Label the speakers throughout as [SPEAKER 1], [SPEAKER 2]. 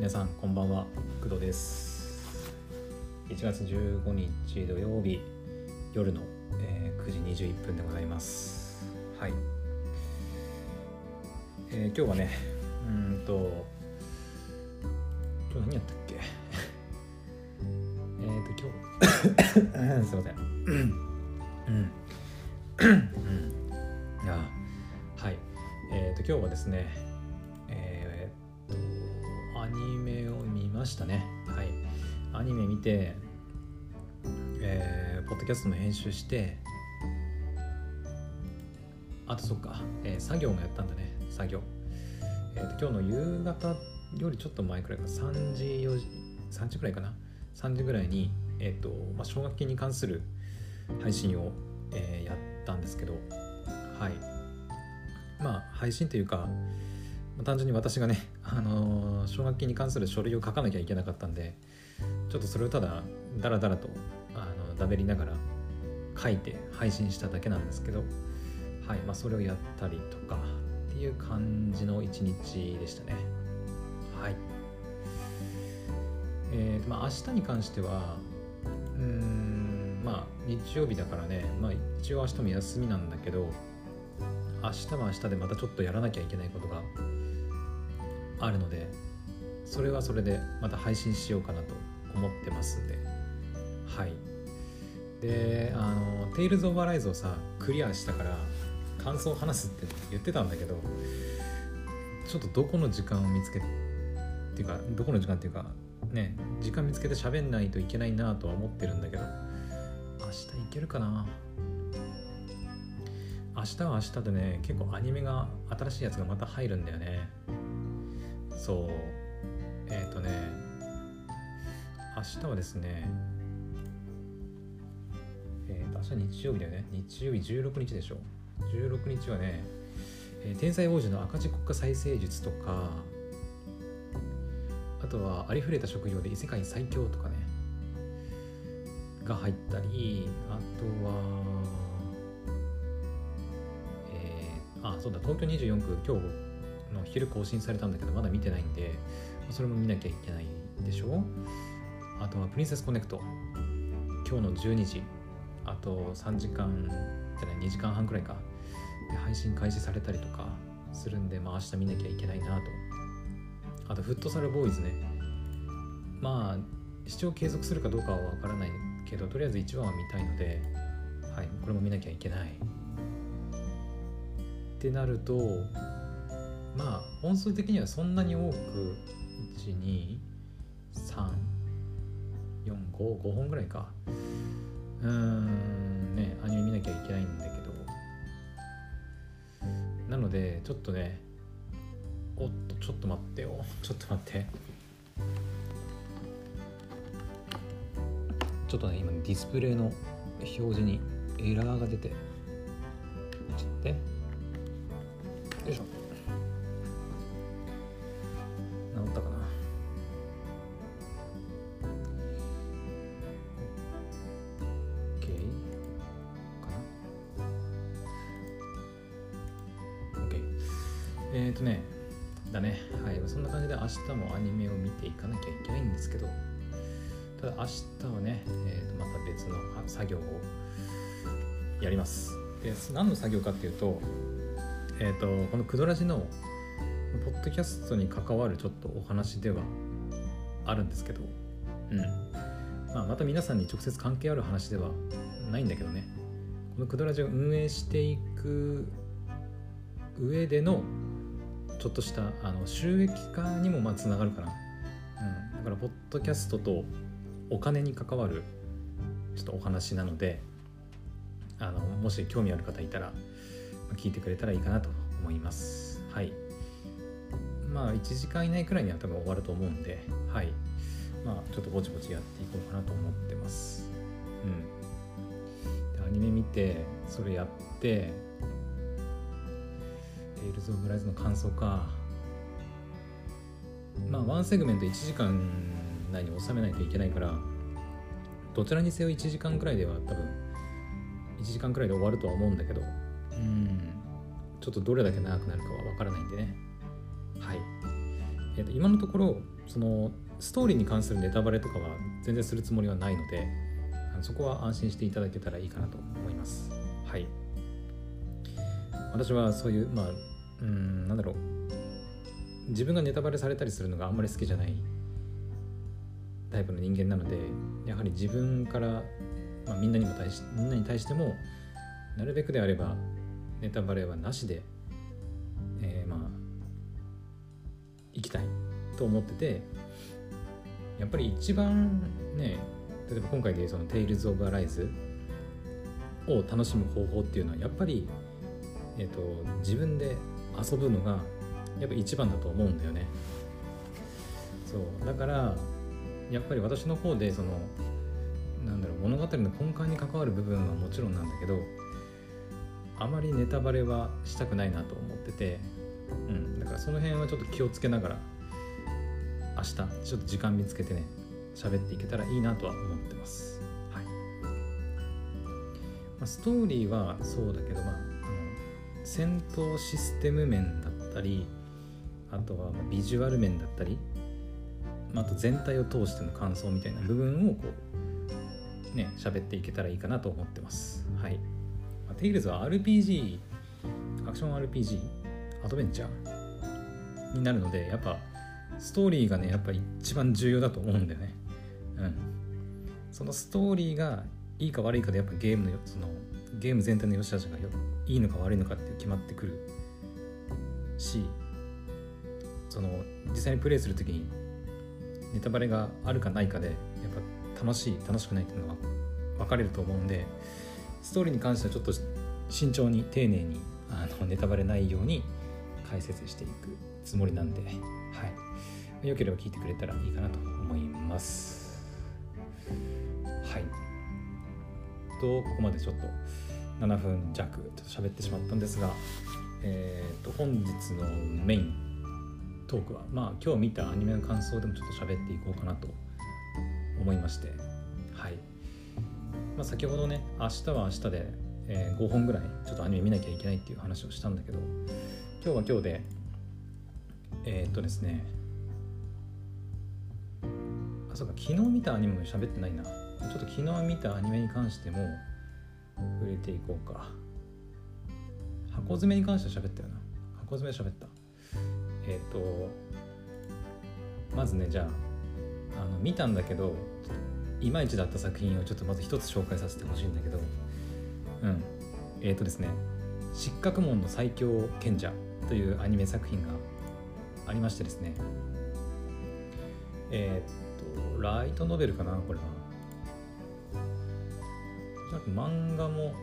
[SPEAKER 1] 皆さんこんばんは工藤です。1月15日土曜日夜の、えー、9時21分でございます。はい、えー、今日はねうんと今日何やったっけ？えっと今日 すいません。うん。うん。あはい。えっ、ー、と今日はですねましたね。はい。アニメ見てえー、ポッドキャストも編集してあとそっか、えー、作業もやったんだね。作業。えーと、今日の夕方よりちょっと前くらいか3時4時3時くらいかな。3時ぐらいにえっ、と、まあ、奨学金に関する配信を、え、やったんですけど。はい。まあ配信というか単純に私がね、あのー、奨学金に関する書類を書かなきゃいけなかったんでちょっとそれをただダラダラとあのだべりながら書いて配信しただけなんですけど、はいまあ、それをやったりとかっていう感じの一日でしたね。はい。えー、まあ明日に関してはうんまあ日曜日だからねまあ一応明日も休みなんだけど明日は明日でまたちょっとやらなきゃいけないことがあるのでそれはそれでまた配信しようかなと思ってますんで。はい。であの「テイルズ・オブ・アライズ」をさクリアしたから感想を話すって言ってたんだけどちょっとどこの時間を見つけっていうかどこの時間っていうかね時間見つけて喋んないといけないなとは思ってるんだけど明日いけるかな？明日は明日でね結構アニメが新しいやつがまた入るんだよね。そう。えっ、ー、とね明日はですねえっ、ー、と明日日曜日だよね。日曜日16日でしょ。16日はね「えー、天才王子の赤字国家再生術」とかあとはありふれた職業で異世界最強とかねが入ったりあとはえー、あそうだ東京24区今日の昼更新されたんだけどまだ見てないんでそれも見なきゃいけないでしょ？あとはプリンセスコネクト今日の12時。あと3時間じゃない2時間半くらいか。で配信開始されたりとかするんで、まあ、明日見なきゃいけないなと。あとフットサルボーイズね。まあ視聴継続するかどうかはわからないけどとりあえず1話は見たいので、はい、これも見なきゃいけない。ってなるとまあ本数的にはそんなに多く12345本ぐらいか。うーんねアニメ見なきゃいけないんだけど。なのでちょっとねおっとちょっと待ってよ。ちょっと待って。ちょっとね今ディスプレイの表示にエラーが出てちょっと待って。よいしょ。やります。で何の作業かっていうと,、えーと、この「クドラジ」のポッドキャストに関わるちょっとお話ではあるんですけど、うん。まあ、また皆さんに直接関係ある話ではないんだけどね。このクドラジを運営していく上でのちょっとしたあの収益化にもまあつながるかな、うん、だからポッドキャストとお金に関わるちょっとお話なのであのもし興味ある方いたら聞いてくれたらいいかなと思います。はい。まあ1時間以内くらいには多分終わると思うんではい。まあちょっとぼちぼちやっていこうかなと思ってます。うん。でアニメ見てそれやってテイルズ・オブ・ライズの感想か。まあワンセグメント1時間内に収めないといけないからどちらにせよ1時間くらいでは多分1時間くらいで終わるとは思うんだけどうん。ちょっとどれだけ長くなるかは分からないんでね。はい。えー、と今のところそのストーリーに関するネタバレとかは全然するつもりはないのでそこは安心していただけたらいいかなと思います。はい。私はそういうまあうんなんだろう。自分がネタバレされたりするのがあんまり好きじゃないタイプの人間なのでやはり自分から、まあ、みんなにも対しみんなに対してもなるべくであればネタバレはなしで、えー、まあ行きたいと思っててやっぱり一番ね例えば今回でその「Tales of Arise」を楽しむ方法っていうのはやっぱり、えーと、自分で遊ぶのがやっぱ一番だと思うんだよね。そうだからやっぱり私の方でそのなんだろう物語の根幹に関わる部分はもちろんなんだけどあまりネタバレはしたくないなと思ってて、うん、だからその辺はちょっと気をつけながら明日ちょっと時間見つけてね喋っていけたらいいなとは思ってます。はいまあ、ストーリーはそうだけど、まあ、あの戦闘システム面だったりあとはビジュアル面だったり、まあ、あと全体を通しての感想みたいな部分をこうね喋っていけたらいいかなと思ってます。はい。テイルズは RPG アクション RPG アドベンチャーになるのでやっぱストーリーがねやっぱ一番重要だと思うんだよねうんそのストーリーがいいか悪いかでやっぱゲームのそのゲーム全体の良し悪しがいいのか悪いのかって決まってくるしその実際にプレイする時にネタバレがあるかないかでやっぱ楽しい楽しくないっていうのは分かれると思うんでストーリーに関してはちょっと慎重に丁寧にあのネタバレないように解説していくつもりなんではい。良ければ聞いてくれたらいいかなと思います。はい。とここまでちょっと7分弱ちょっと喋ってしまったんですがえ、ー、と本日のメイントークはまあ今日見たアニメの感想でもちょっと喋っていこうかなと思いましてはい、まあ、先ほどね明日は明日で、えー、5本ぐらいちょっとアニメ見なきゃいけないっていう話をしたんだけど今日は今日でえー、っとですねあそうか昨日見たアニメも喋ってないな。ちょっと昨日見たアニメに関しても触れていこうか。箱詰めに関しては喋ったよな。箱詰め喋った。えっ、とまずねじゃああの見たんだけどいまいちだった作品をちょっとまず一つ紹介させてほしいんだけどうん。えっ、ー、とですね「失格門の最強賢者」というアニメ作品がありましてですね。えっ、ー、とライトノベルかなこれは。漫画も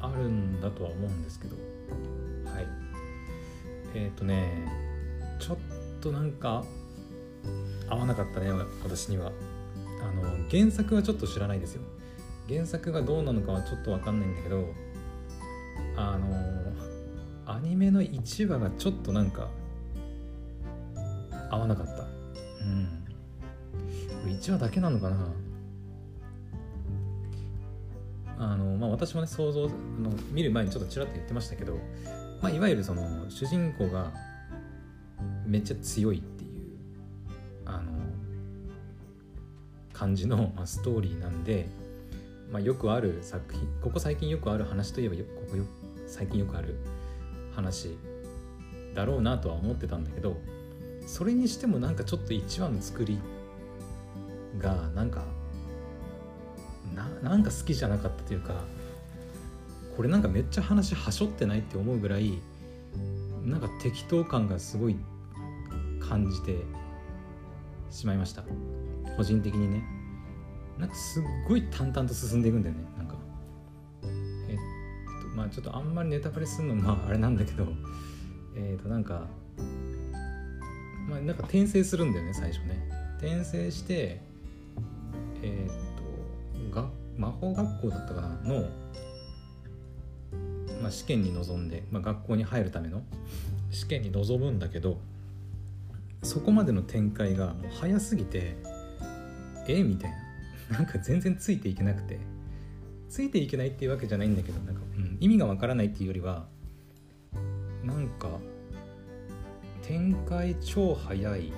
[SPEAKER 1] あるんだとは思うんですけど。はい。えっ、ー、とねちょっとなんか合わなかったね私には。あの原作はちょっと知らないですよ。原作がどうなのかはちょっと分かんないんだけどあのアニメの1話がちょっとなんか合わなかった。うん。1話だけなのかな。あのまあ私もね想像の見る前にちょっとちらっと言ってましたけど、まあ、いわゆるその主人公がめっちゃ強いって感じの、ま、ストーリーなんで、まあ、よくある作品ここ最近よくある話といえばここよ最近よくある話だろうなとは思ってたんだけどそれにしてもなんかちょっと1話の作りがなんかなんか好きじゃなかったというかこれなんかめっちゃ話はしょってないって思うぐらいなんか適当感がすごい感じてしまいました。個人的にね。なんかすっごい淡々と進んでいくんだよね。なんか。えっとまあちょっとあんまりネタバレするのまああれなんだけど。えっとなんかまあなんか転生するんだよね最初ね。転生してえ、っとが魔法学校だったかな？の、まあ、試験に臨んで、まあ、学校に入るための試験に臨むんだけどそこまでの展開がもう早すぎてえ？みたいな。なんか全然ついていけなくて。ついていけないっていうわけじゃないんだけどなんか、うん、意味がわからないっていうよりはなんか展開超早い。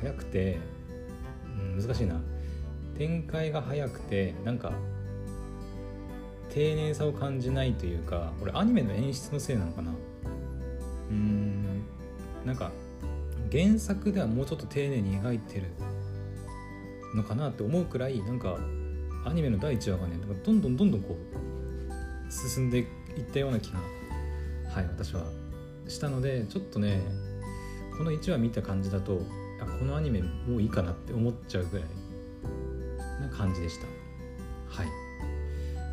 [SPEAKER 1] 早くて、うん、難しいな。展開が早くてなんか丁寧さを感じないというかこれアニメの演出のせいなのかな。うーんなんか原作ではもうちょっと丁寧に描いてるのかなって思うくらいなんかアニメの第1話がねどんどんどんどんこう進んでいったような気がはい私はしたのでちょっとねこの1話見た感じだとあこのアニメもういいかなって思っちゃうぐらいな感じでした。はい。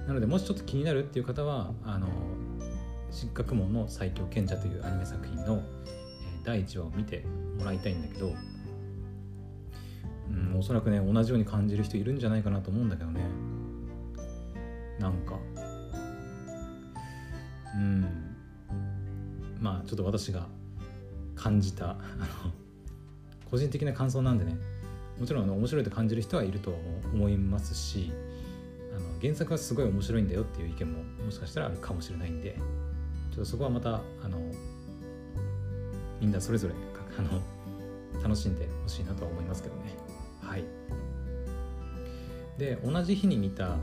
[SPEAKER 1] なのでもしちょっと気になるっていう方はあの失格門の最強賢者というアニメ作品の、第1話を見てもらいたいんだけどうんおそらくね同じように感じる人いるんじゃないかなと思うんだけどね。なんか。うん。まあちょっと私が感じた個人的な感想なんでね。もちろんあの面白いと感じる人はいると思いますしあの原作はすごい面白いんだよっていう意見ももしかしたらあるかもしれないんでちょっとそこはまたあのみんなそれぞれあの楽しんでほしいなとは思いますけどね。はい。で同じ日に見た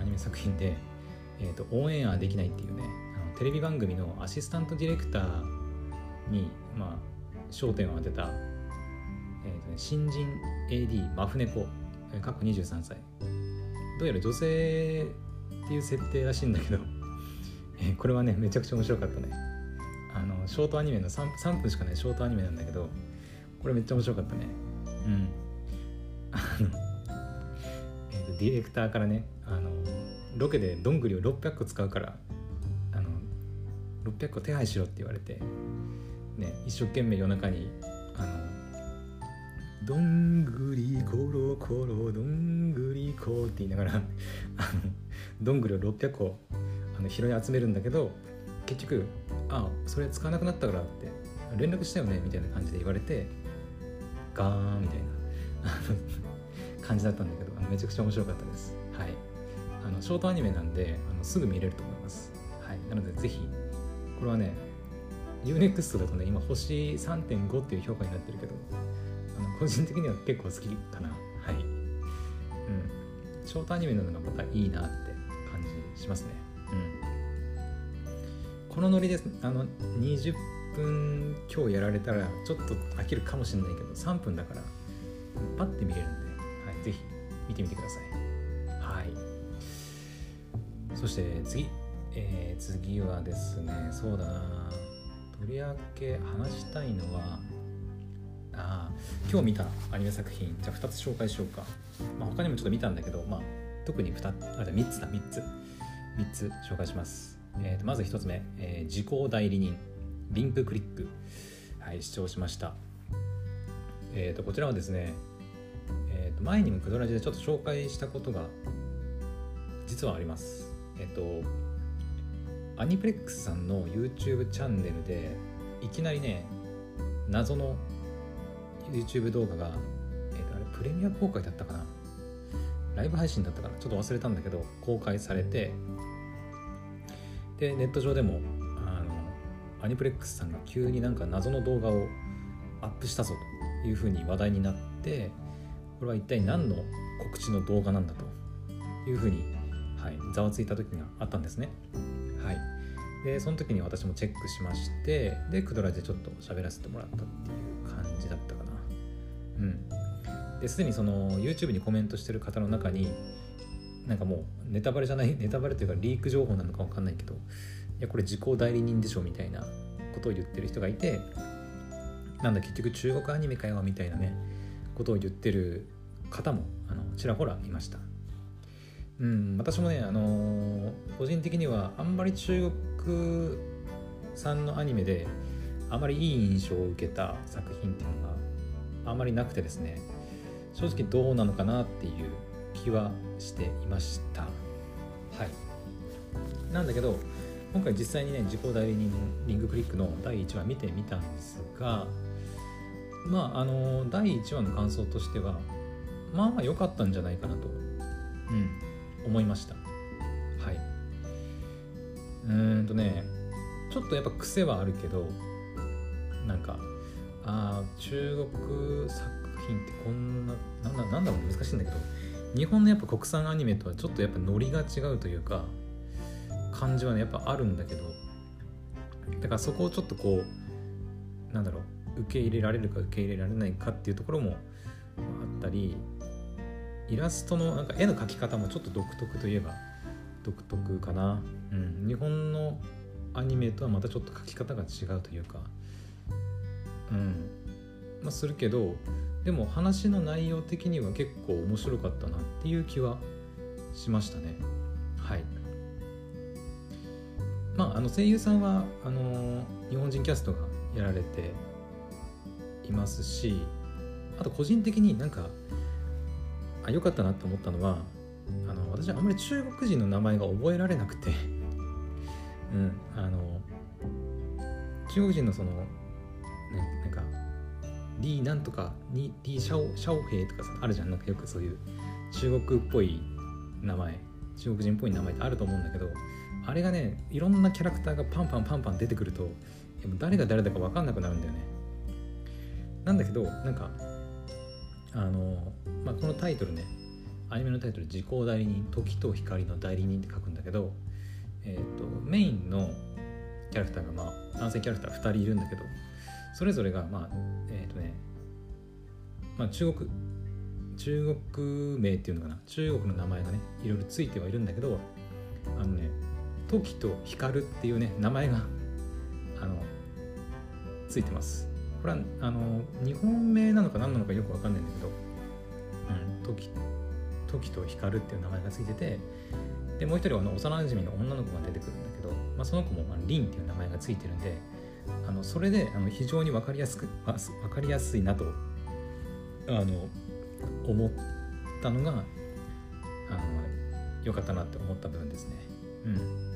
[SPEAKER 1] アニメ作品で、えーと、オンエアできないっていうねあのテレビ番組のアシスタントディレクターに、まあ、焦点を当てた、えーとね、新人 AD マフネコ過去23歳。どうやら女性っていう設定らしいんだけど、これはねめちゃくちゃ面白かったね。あのショートアニメの 3, 3分しかないショートアニメなんだけどこれめっちゃ面白かったね。うん。あの、えと、ディレクターからねあのロケでどんぐりを600個使うからあの600個手配しろって言われてね一生懸命夜中にあのどんぐりころころどんぐりこって言いながらあのどんぐりを600個あの拾い集めるんだけど結局「あそれ使わなくなったから」って連絡したよねみたいな感じで言われてガーンみたいな 感じだったんだけどあのめちゃくちゃ面白かったです。はい。あのショートアニメなんであのすぐ見れると思います。はい。なのでぜひこれはね UNEXT だとね今星3.5っていう評価になってるけどあの個人的には結構好きかな。はい。うん。ショートアニメなのがまたいいなって感じしますね。うん。このノリですあの20分今日やられたらちょっと飽きるかもしれないけど3分だからパッて見れるんで、はい、ぜひ見てみてください。はい。そして次、えー、次はですねそうだな。取り上げ話したいのはあ今日見たアニメ作品じゃあ2つ紹介しようか、まあ、他にもちょっと見たんだけど、まあ、特に2あじゃ3つだ3つ。3つ紹介します、えー、とまず1つ目、えー、時効代理人リンククリック、はい、視聴しました。えー、とこちらはですね、えー、と前にもクドラジでちょっと紹介したことが実はあります。えっ、ー、とアニプレックスさんの YouTube チャンネルでいきなりね謎の YouTube 動画が、えー、とあれプレミア公開だったかな？ライブ配信だったかな？ちょっと忘れたんだけど公開されてでネット上でもあのアニプレックスさんが急になんか謎の動画をアップしたぞというふうに話題になってこれは一体何の告知の動画なんだというふうに、はい、ざわついた時があったんですね。はい、でその時に私もチェックしましてでクドラでちょっと喋らせてもらったっていう感じだったかな。うん、ですでにその YouTube にコメントしてる方の中になんかもうネタバレじゃない ネタバレというかリーク情報なのか分かんないけどいやこれ時効代理人でしょみたいなことを言ってる人がいてなんだ結局中国アニメかよみたいなねことを言ってる方もあのちらほらいました。うん私もねあのー、個人的にはあんまり中国産のアニメであまりいい印象を受けた作品っていうのがあまりなくてですね正直どうなのかなっていう気はしていました。はい。なんだけど今回実際にね自己代理人リングクリックの第1話見てみたんですがまああの第1話の感想としてはまあまあ良かったんじゃないかなと、うん、思いました。はい。うーんとねちょっとやっぱ癖はあるけどなんかあ中国作品ってこんななんだなんだろう難しいんだけど日本のやっぱ国産アニメとはちょっとやっぱノリが違うというか感じはねやっぱあるんだけどだからそこをちょっとこうなんだろう受け入れられるか受け入れられないかっていうところもあったりイラストのなんか絵の描き方もちょっと独特といえば独特かな、うん、日本のアニメとはまたちょっと描き方が違うというかうん。まあするけどでも話の内容的には結構面白かったなっていう気はしましたね。はい。まああの声優さんはあの日本人キャストがやられていますしあと個人的になんかあ良かったなと思ったのはあの私はあんまり中国人の名前が覚えられなくて。うんあの中国人のその、リーなんとかリー・シャオシャオヘイとかさあるじゃんなんかよくそういう中国っぽい名前中国人っぽい名前ってあると思うんだけどあれがねいろんなキャラクターがパンパンパンパン出てくると誰が誰だか分かんなくなるんだよね。なんだけどなんかあの、まあ、このタイトルねアニメのタイトル「時効代理人時と光の代理人」って書くんだけど、えーと、メインのキャラクターが、まあ、男性キャラクター2人いるんだけどそれぞれがまあえっ、ー、とね、まあ、中国中国名っていうのかな？中国の名前がねいろいろついてはいるんだけどあのね時と光っていうね名前が あのついてます。これはあの日本名なのか何なのかよくわかんないんだけど、うん、時時と光っていう名前がついててでもう一人はあの幼馴染の女の子が出てくるんだけど、まあ、その子も、まあ、リンっていう名前がついてるんであのそれであの非常に分かりやすく分かりやすいなとあの思ったのがあの良かったなって思った部分ですね。うん。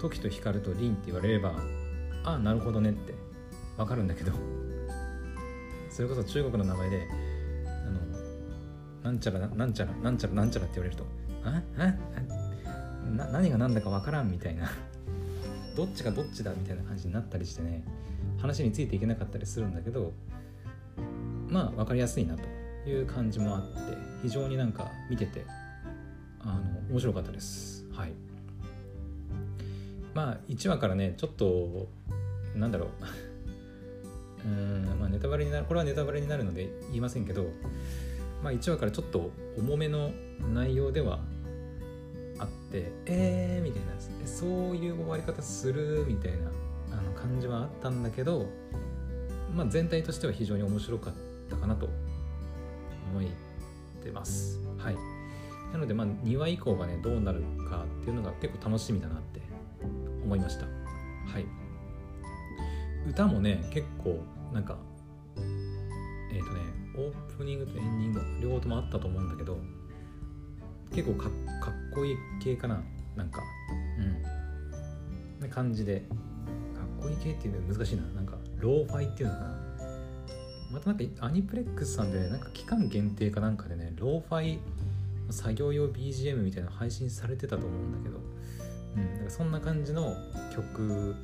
[SPEAKER 1] 時と光とリンって言われればああなるほどねってわかるんだけどそれこそ中国の名前であのなんちゃらなんちゃらなんちゃらなんちゃらって言われるとあああな何が何だかわからんみたいなどっちがどっちだみたいな感じになったりしてね話についていけなかったりするんだけどまあ分かりやすいなという感じもあって非常になんか見ててあの面白かったです。はい。まあ1話からねちょっとなんだろう。うんまあネタバレになるこれはネタバレになるので言いませんけどまあ1話からちょっと重めの内容ではあってえーみたいなそういう終わり方するみたいなあの感じはあったんだけどまあ全体としては非常に面白かったかなと思ってます。はい。なのでまあ2話以降がねどうなるかっていうのが結構楽しみだなって思いました。はい。歌もね結構なんかえっ、ー、とねオープニングとエンディング両方ともあったと思うんだけど結構かっこいい系かな。なんか。うん。な感じで。かっこいい系っていうのは難しいな。なんかローファイっていうのかな。またなんかアニプレックスさんでなんか期間限定かなんかでねローファイ作業用 BGM みたいなの配信されてたと思うんだけど、うん、なんかそんな感じの曲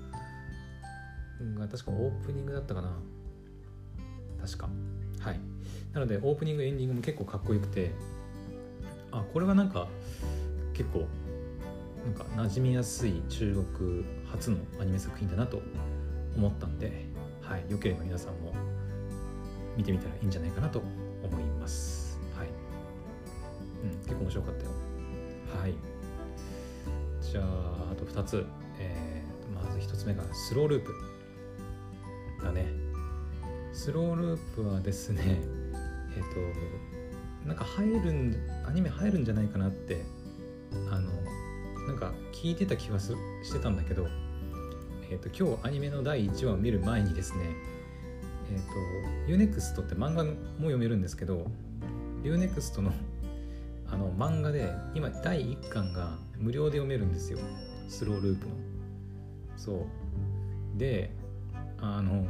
[SPEAKER 1] が確かオープニングだったかな。確か。はい。なのでオープニングエンディングも結構かっこよくて。あこれはなんか結構なんか馴染みやすい中国初のアニメ作品だなと思ったんで、はい、よければ皆さんも見てみたらいいんじゃないかなと思います。はい。うん、結構面白かったよ。はい。じゃあ、あと2つ。えー、まず1つ目がスローループ。だねスローループはですねえっ、ー、となんか入るんアニメ入るんじゃないかなってあのなんか聞いてた気はすしてたんだけど、えーと、今日アニメの第1話を見る前にですねえっ、ー、と UNEXT って漫画も読めるんですけど UNEXT のあの漫画で今第1巻が無料で読めるんですよ。スローループの。そう。であの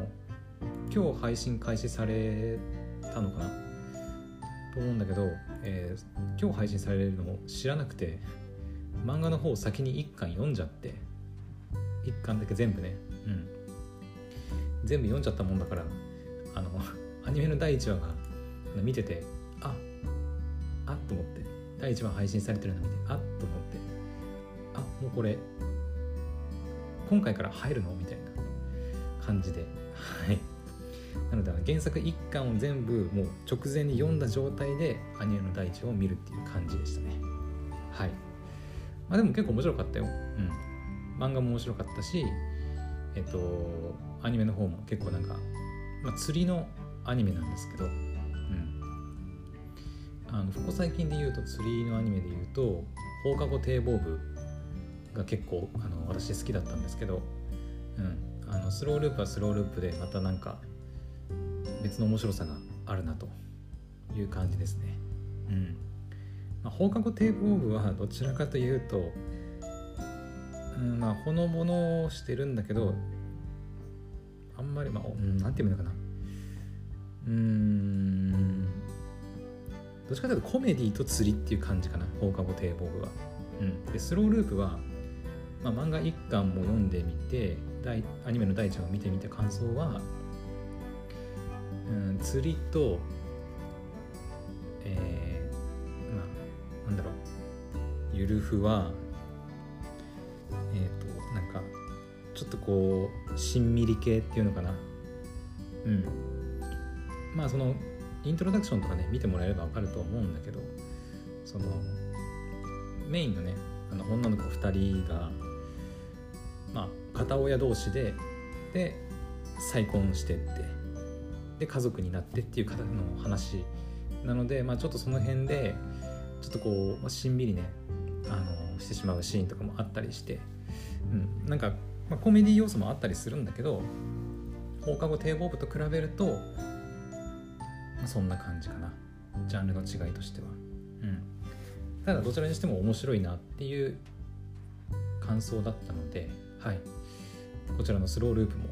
[SPEAKER 1] 今日配信開始されたのかな思うんだけど、えー、今日配信されるのを知らなくて漫画の方を先に1巻読んじゃって1巻だけ全部ね。うん。全部読んじゃったもんだからあの アニメの第1話が見ててああっと思って。第1話配信されてるの見てあっと思って。あもうこれ今回から入るのみたいな感じで。はい。なので原作1巻を全部もう直前に読んだ状態でアニメの第1話を見るっていう感じでしたね。はい。まあでも結構面白かったよ。うん。漫画も面白かったしえっとアニメの方も結構なんか、まあ、釣りのアニメなんですけど。うん。あのここ最近で言うと釣りのアニメで言うと放課後堤防部が結構あの私好きだったんですけど、うん、あのスローループはスローループでまたなんか別の面白さがあるなという感じですね。うんまあ、放課後堤防部はどちらかというと、うん、まあほのぼのしてるんだけどあんまりまあ、うん、なんていうのかなうんどっちかというとコメディと釣りっていう感じかな放課後堤防部は。うん、でスローループは、まあ、漫画1巻も読んでみてアニメの第1話を見てみた感想はうん、釣りと、えー、まあなんだろう。ゆるふはえっ、ー、となんかちょっとこうしんみり系っていうのかな。うん。まあそのイントロダクションとかね見てもらえれば分かると思うんだけどそのメインのねあの女の子2人がまあ片親同士でで再婚してって。で家族になってっていう方の話なので、まあ、ちょっとその辺でちょっとこう、まあ、しんみりねあのしてしまうシーンとかもあったりして、うん、なんか、まあ、コメディ要素もあったりするんだけど放課後堤防部と比べると、まあ、そんな感じかな。ジャンルの違いとしては。うん、ただどちらにしても面白いなっていう感想だったので、はい、こちらのスローループも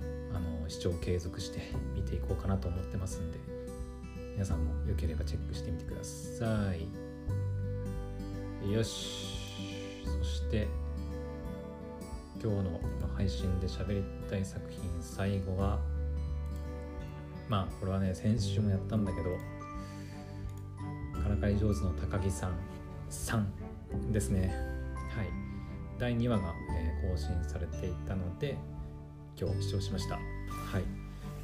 [SPEAKER 1] 視聴継続して見ていこうかなと思ってますんで皆さんもよければチェックしてみてください。よし。そして今日の配信で喋りたい作品最後はまあこれはね先週もやったんだけどからかい上手の高木さんさんですね。はい。第2話が、え、更新されていたので今日視聴しました。はい。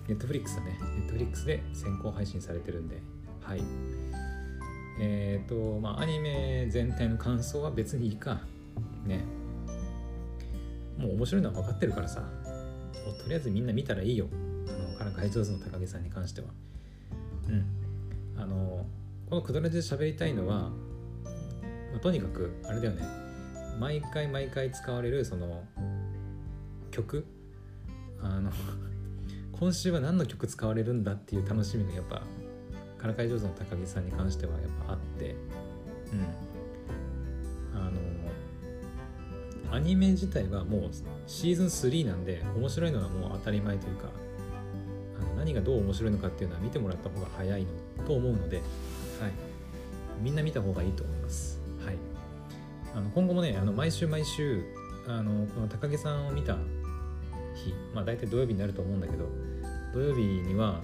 [SPEAKER 1] ネットフリックスだね。ネットフリックスで先行配信されてるんで、はい。えっ、ー、と、まあ、アニメ全体の感想は別にいいか。ね。もう面白いのは分かってるからさ。もうとりあえずみんな見たらいいよ。あの、からかい上手の高木さんに関しては。うん。あの、このくだらじで喋りたいのは、まあ、とにかく、あれだよね。毎回毎回使われるその曲あの今週は何の曲使われるんだっていう楽しみがやっぱからかい上手の高木さんに関してはやっぱあって。うん。あのアニメ自体はもうシーズン3なんで面白いのはもう当たり前というかあの何がどう面白いのかっていうのは見てもらった方が早いのと思うので、はい、みんな見た方がいいと思います。はい、あの今後もねあの毎週毎週あのこの高木さんを見た日、まあ、大体土曜日になると思うんだけど土曜日には、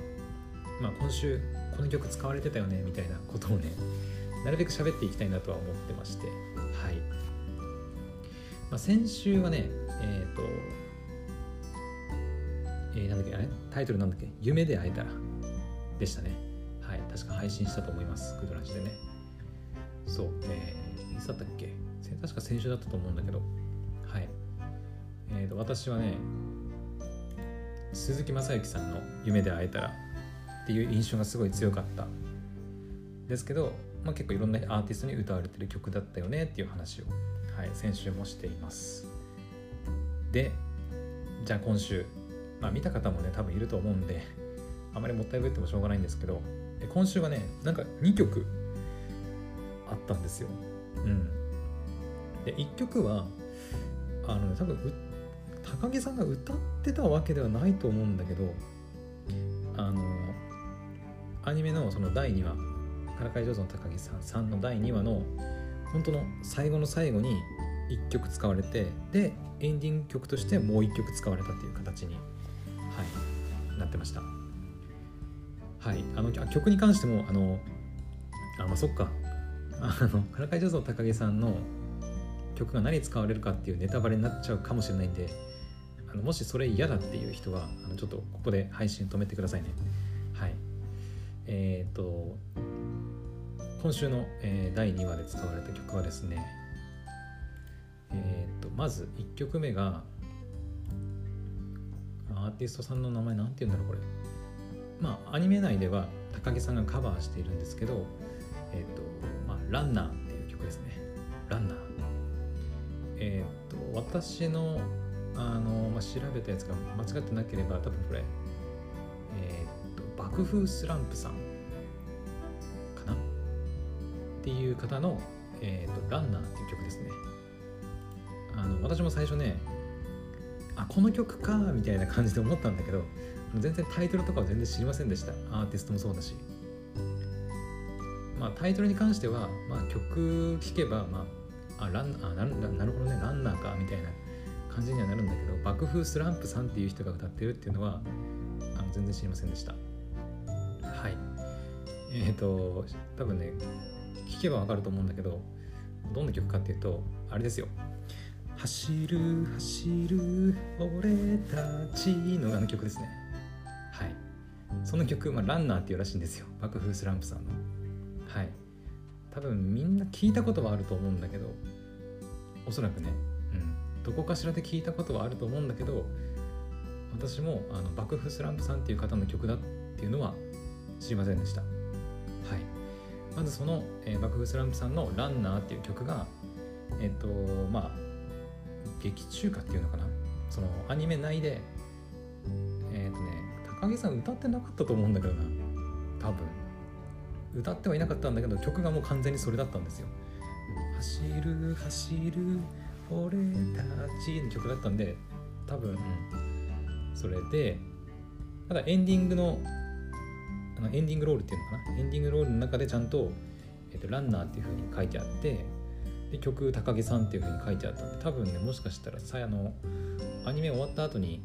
[SPEAKER 1] まあ、今週この曲使われてたよねみたいなことをねなるべく喋っていきたいなとは思ってましてはい、まあ、先週はねえっ、ー、とえー、なんだっけあれ？タイトルなんだっけ？夢で会えたらでしたね。はい。確か配信したと思います。クドラジでね。そうえー、いつだったっけ？確か先週だったと思うんだけど。はい。えーと私はね鈴木雅之さんの「夢で会えたら」っていう印象がすごい強かったですけど、まあ、結構いろんなアーティストに歌われてる曲だったよねっていう話を、はい、先週もしています。でじゃあ今週、まあ、見た方もね多分いると思うんであまりもったいぶってもしょうがないんですけど今週はねなんか2曲あったんですよ。うん。で1曲はあの、ね、多分高木さんが歌ってたわけではないと思うんだけどあのアニメのその第2話「からかい上手の高木さん」さんの第2話の本当の最後の最後に1曲使われてでエンディング曲としてもう1曲使われたっていう形に、はい、なってました。はいあの曲に関してもあのあまあそっか。あのからかい上手の高木さんの曲が何使われるかっていうネタバレになっちゃうかもしれないんであのもしそれ嫌だっていう人はあのちょっとここで配信止めてくださいね。はい。えっ、ー、と今週の、えー、第2話で使われた曲はですねえっ、ー、とまず1曲目がアーティストさんの名前なんて言うんだろうこれ。まあアニメ内では高木さんがカバーしているんですけどえっ、とまあランナーっていう曲ですね。ランナーえっ、と私のあの、まあ、調べたやつが間違ってなければ多分これえっ、と爆風スランプさんかな？っていう方の、えーと「ランナー」っていう曲ですね。あの私も最初ねあこの曲かみたいな感じで思ったんだけど全然タイトルとかは全然知りませんでした。アーティストもそうだし。まあタイトルに関しては、まあ、曲聴けば、まあ、あランあななるほどねランナーかみたいな感じにはなるんだけど爆風スランプさんっていう人が歌ってるっていうのはあの全然知りませんでした。はい。えっ、ー、と多分ね聴けばわかると思うんだけどどんな曲かっていうとあれですよ。走る走る俺たちのあの曲ですね。はい。その曲、まあ、ランナーっていうらしいんですよ。爆風スランプさんの。はい。多分みんな聞いたことはあると思うんだけどおそらくね、うん、どこかしらで聞いたことはあると思うんだけど私もあの爆風スランプさんっていう方の曲だっていうのは知りませんでした。はい。まずその、えー、爆風スランプさんの「ランナー」っていう曲がえっ、ー、とまあ劇中歌っていうのかな？そのアニメ内でえっ、ー、とね高木さん歌ってなかったと思うんだけどな。多分。歌ってはいなかったんだけど曲がもう完全にそれだったんですよ。走る走る俺たちの曲だったんで多分それでただエンディングのあのエンディングロールっていうのかな？エンディングロールの中でちゃんと、えーと、ランナーっていう風に書いてあってで曲高木さんっていう風に書いてあったんで多分ねもしかしたらさあのアニメ終わった後に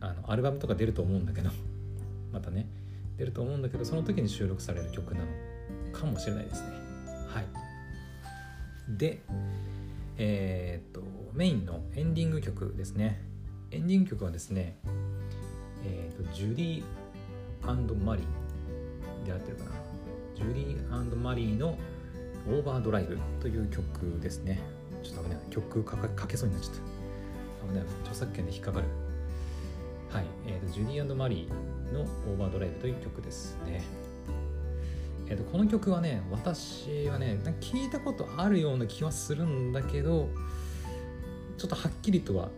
[SPEAKER 1] あのアルバムとか出ると思うんだけど またね出ると思うんだけどその時に収録される曲なのかもしれないですね。はい。でえー、っとメインのエンディング曲ですね。エンディング曲はですねえー、っとジュディマリーで合ってるかな。ジュディマリーのオーバードライブという曲ですね。ちょっと危ない。曲かかけそうになっちゃった。危ない。著作権で引っかかる。はい、えーと、ジュディマリーのオーバードライブという曲ですね。えーと、この曲はね私はね聞いたことあるような気はするんだけどちょっとはっきりとは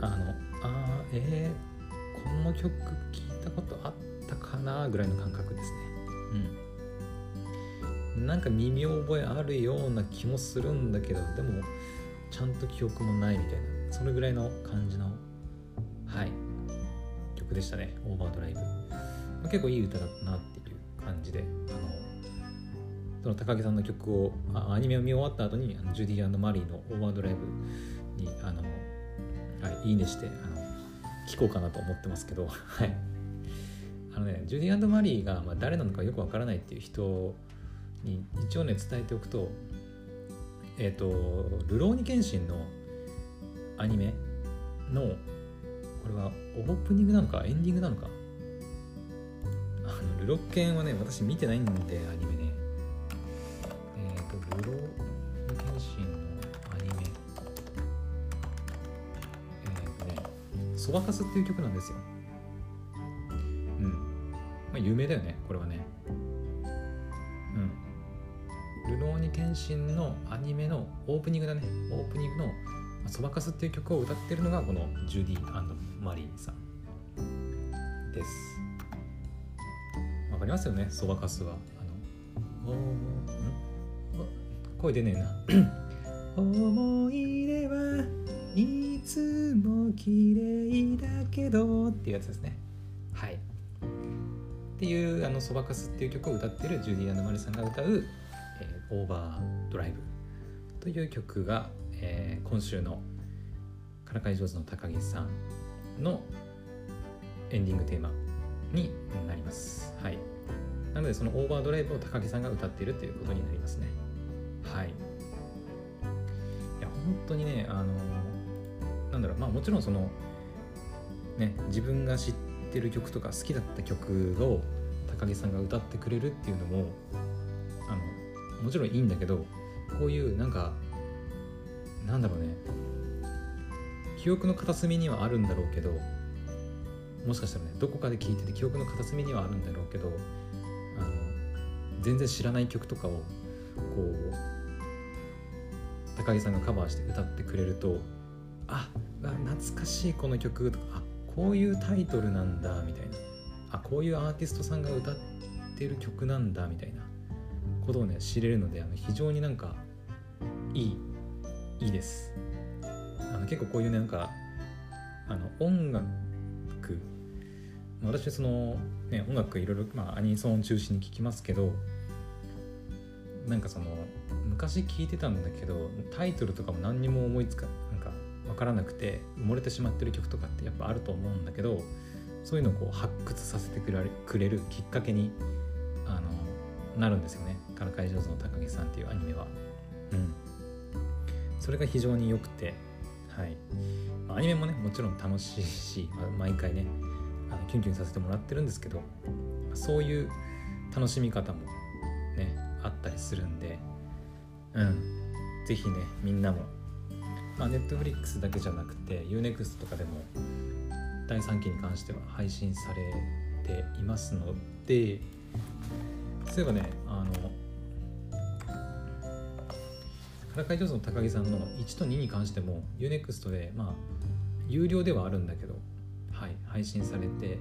[SPEAKER 1] あのあえー、この曲聞いたことあったかなぐらいの感覚ですね。うん。なんか耳覚えあるような気もするんだけどでもちゃんと記憶もないみたいなそれぐらいの感じのはい曲でしたね。オーバードライブ、結構いい歌だったなっていう感じでその高木さんの曲をアニメを見終わった後にあのジュディマリーのオーバードライブにあの、はい、いいねしてあの聞こうかなと思ってますけど はい。あのねジュディマリーが、まあ、誰なのかよくわからないっていう人に一応ね伝えておくとえっ、ー、と「ルローニケンシン」のアニメのこれはオープニングなのかエンディングなのか。あのルロケンはね私見てないんでアニメ。そばかすっていう曲なんですよ。うん。まあ有名だよねこれはね。うん。ルローニケンシンのアニメのオープニングだね。オープニングのそばかすっていう曲を歌ってるのがこのジュディマリーさん。です。わかりますよねそばかすは。あのお声出ねえな。思い出はいいつも綺麗だけどっていうやつですね。はい。っていうあのそばかすっていう曲を歌ってるジュディマリーさんが歌う、えー、オーバードライブという曲がえー、今週の「からかい上手の高木さん」のエンディングテーマになります。はい。なのでそのオーバードライブを高木さんが歌っているということになりますね。はい。いや本当にねあのまあもちろんそのね自分が知ってる曲とか好きだった曲を高木さんが歌ってくれるっていうのもあのもちろんいいんだけどこういうなんかなんだろうね記憶の片隅にはあるんだろうけどもしかしたらねどこかで聴いてて記憶の片隅にはあるんだろうけどあの全然知らない曲とかをこう高木さんがカバーして歌ってくれるとあ懐かしいこの曲とかあこういうタイトルなんだみたいな。あこういうアーティストさんが歌ってる曲なんだみたいな。ことをね知れるのであの非常になんかいいいいです。あの結構こういうねなんかあの音楽私そのね音楽いろいろ、まあ、アニソン中心に聴きますけどなんかその昔聴いてたんだけどタイトルとかも何にも思いつかなんか分からなくて埋もれてしまってる曲とかってやっぱあると思うんだけどそういうのをこう発掘させてくれるきっかけにあのなるんですよね「からかい上手の高木さん」っていうアニメは。うん、それが非常に良くて、はい、アニメもねもちろん楽しいし、まあ、毎回ねあのキュンキュンさせてもらってるんですけどそういう楽しみ方もねあったりするんでうん。是非ねみんなもまあ Netflix だけじゃなくて UNEXT とかでも第3期に関しては配信されていますのでそういえばねあのからかい上手の高木さんの1と2に関しても UNEXT でまあ有料ではあるんだけどはい配信されて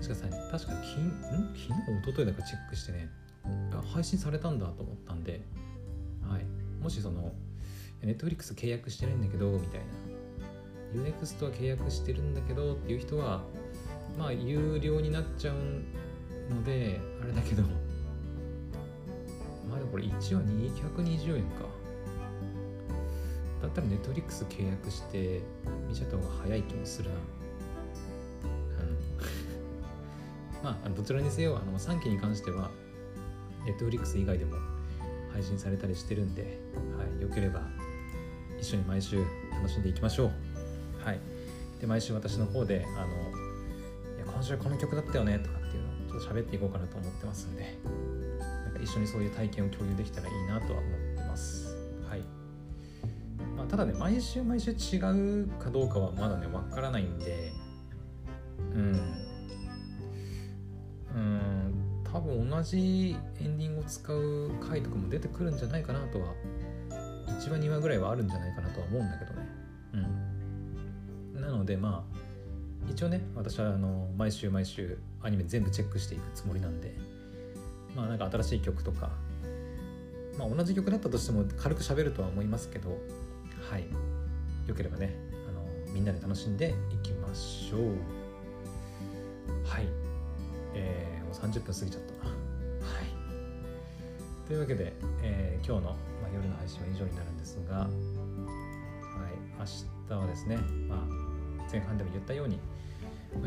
[SPEAKER 1] 確かさ確か昨ん昨日一昨日だかチェックしてね配信されたんだと思ったんで、はい、もしその Netflix 契約してないんだけどみたいな UNEXT は契約してるんだけどっていう人はまあ有料になっちゃうのであれだけど。まあでもこれ1話220円か。だったらネットフリックス契約して見ちゃった方が早い気もするな。うん。まあどちらにせよあの3期に関してはネットフリックス以外でも配信されたりしてるんで、はい、よければ一緒に毎週楽しんでいきましょう。はい。で毎週私の方であのいや今週この曲だったよねとかっていうのをちょっと喋っていこうかなと思ってますんでなんか一緒にそういう体験を共有できたらいいなとは思ってます。はい。まあ、ただね毎週毎週違うかどうかはまだねわからないんでうん。多分同じエンディングを使う回とかも出てくるんじゃないかなとは1話2話ぐらいはあるんじゃないかなとは思うんだけどね。うん。なのでまあ一応ね私はあの毎週毎週アニメ全部チェックしていくつもりなんでまあなんか新しい曲とかまあ同じ曲だったとしても軽く喋るとは思いますけどはい。よければねあのみんなで楽しんでいきましょう。はい。えー、もう30分過ぎちゃったな。はい。というわけで、えー、今日の、夜の配信は以上になるんですがはい明日はですねまあ前半でも言ったように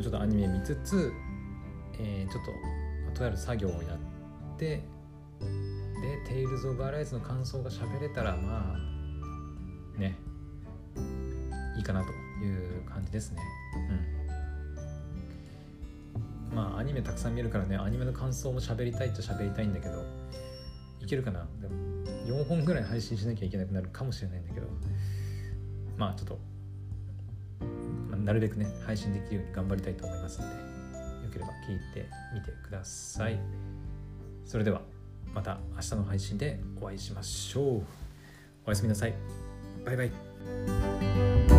[SPEAKER 1] ちょっとアニメ見つつ、えー、ちょっととある作業をやってで「テイルズ・オブ・アライズ」の感想が喋れたらまあねいいかなという感じですね。うん。まあアニメたくさん見るからねアニメの感想も喋りたいっちゃ喋りたいんだけどいけるかな？でも4本ぐらい配信しなきゃいけなくなるかもしれないんだけどまあちょっとなるべくね配信できるように頑張りたいと思いますのでよければ聞いてみてください。それではまた明日の配信でお会いしましょう。おやすみなさい。バイバイ。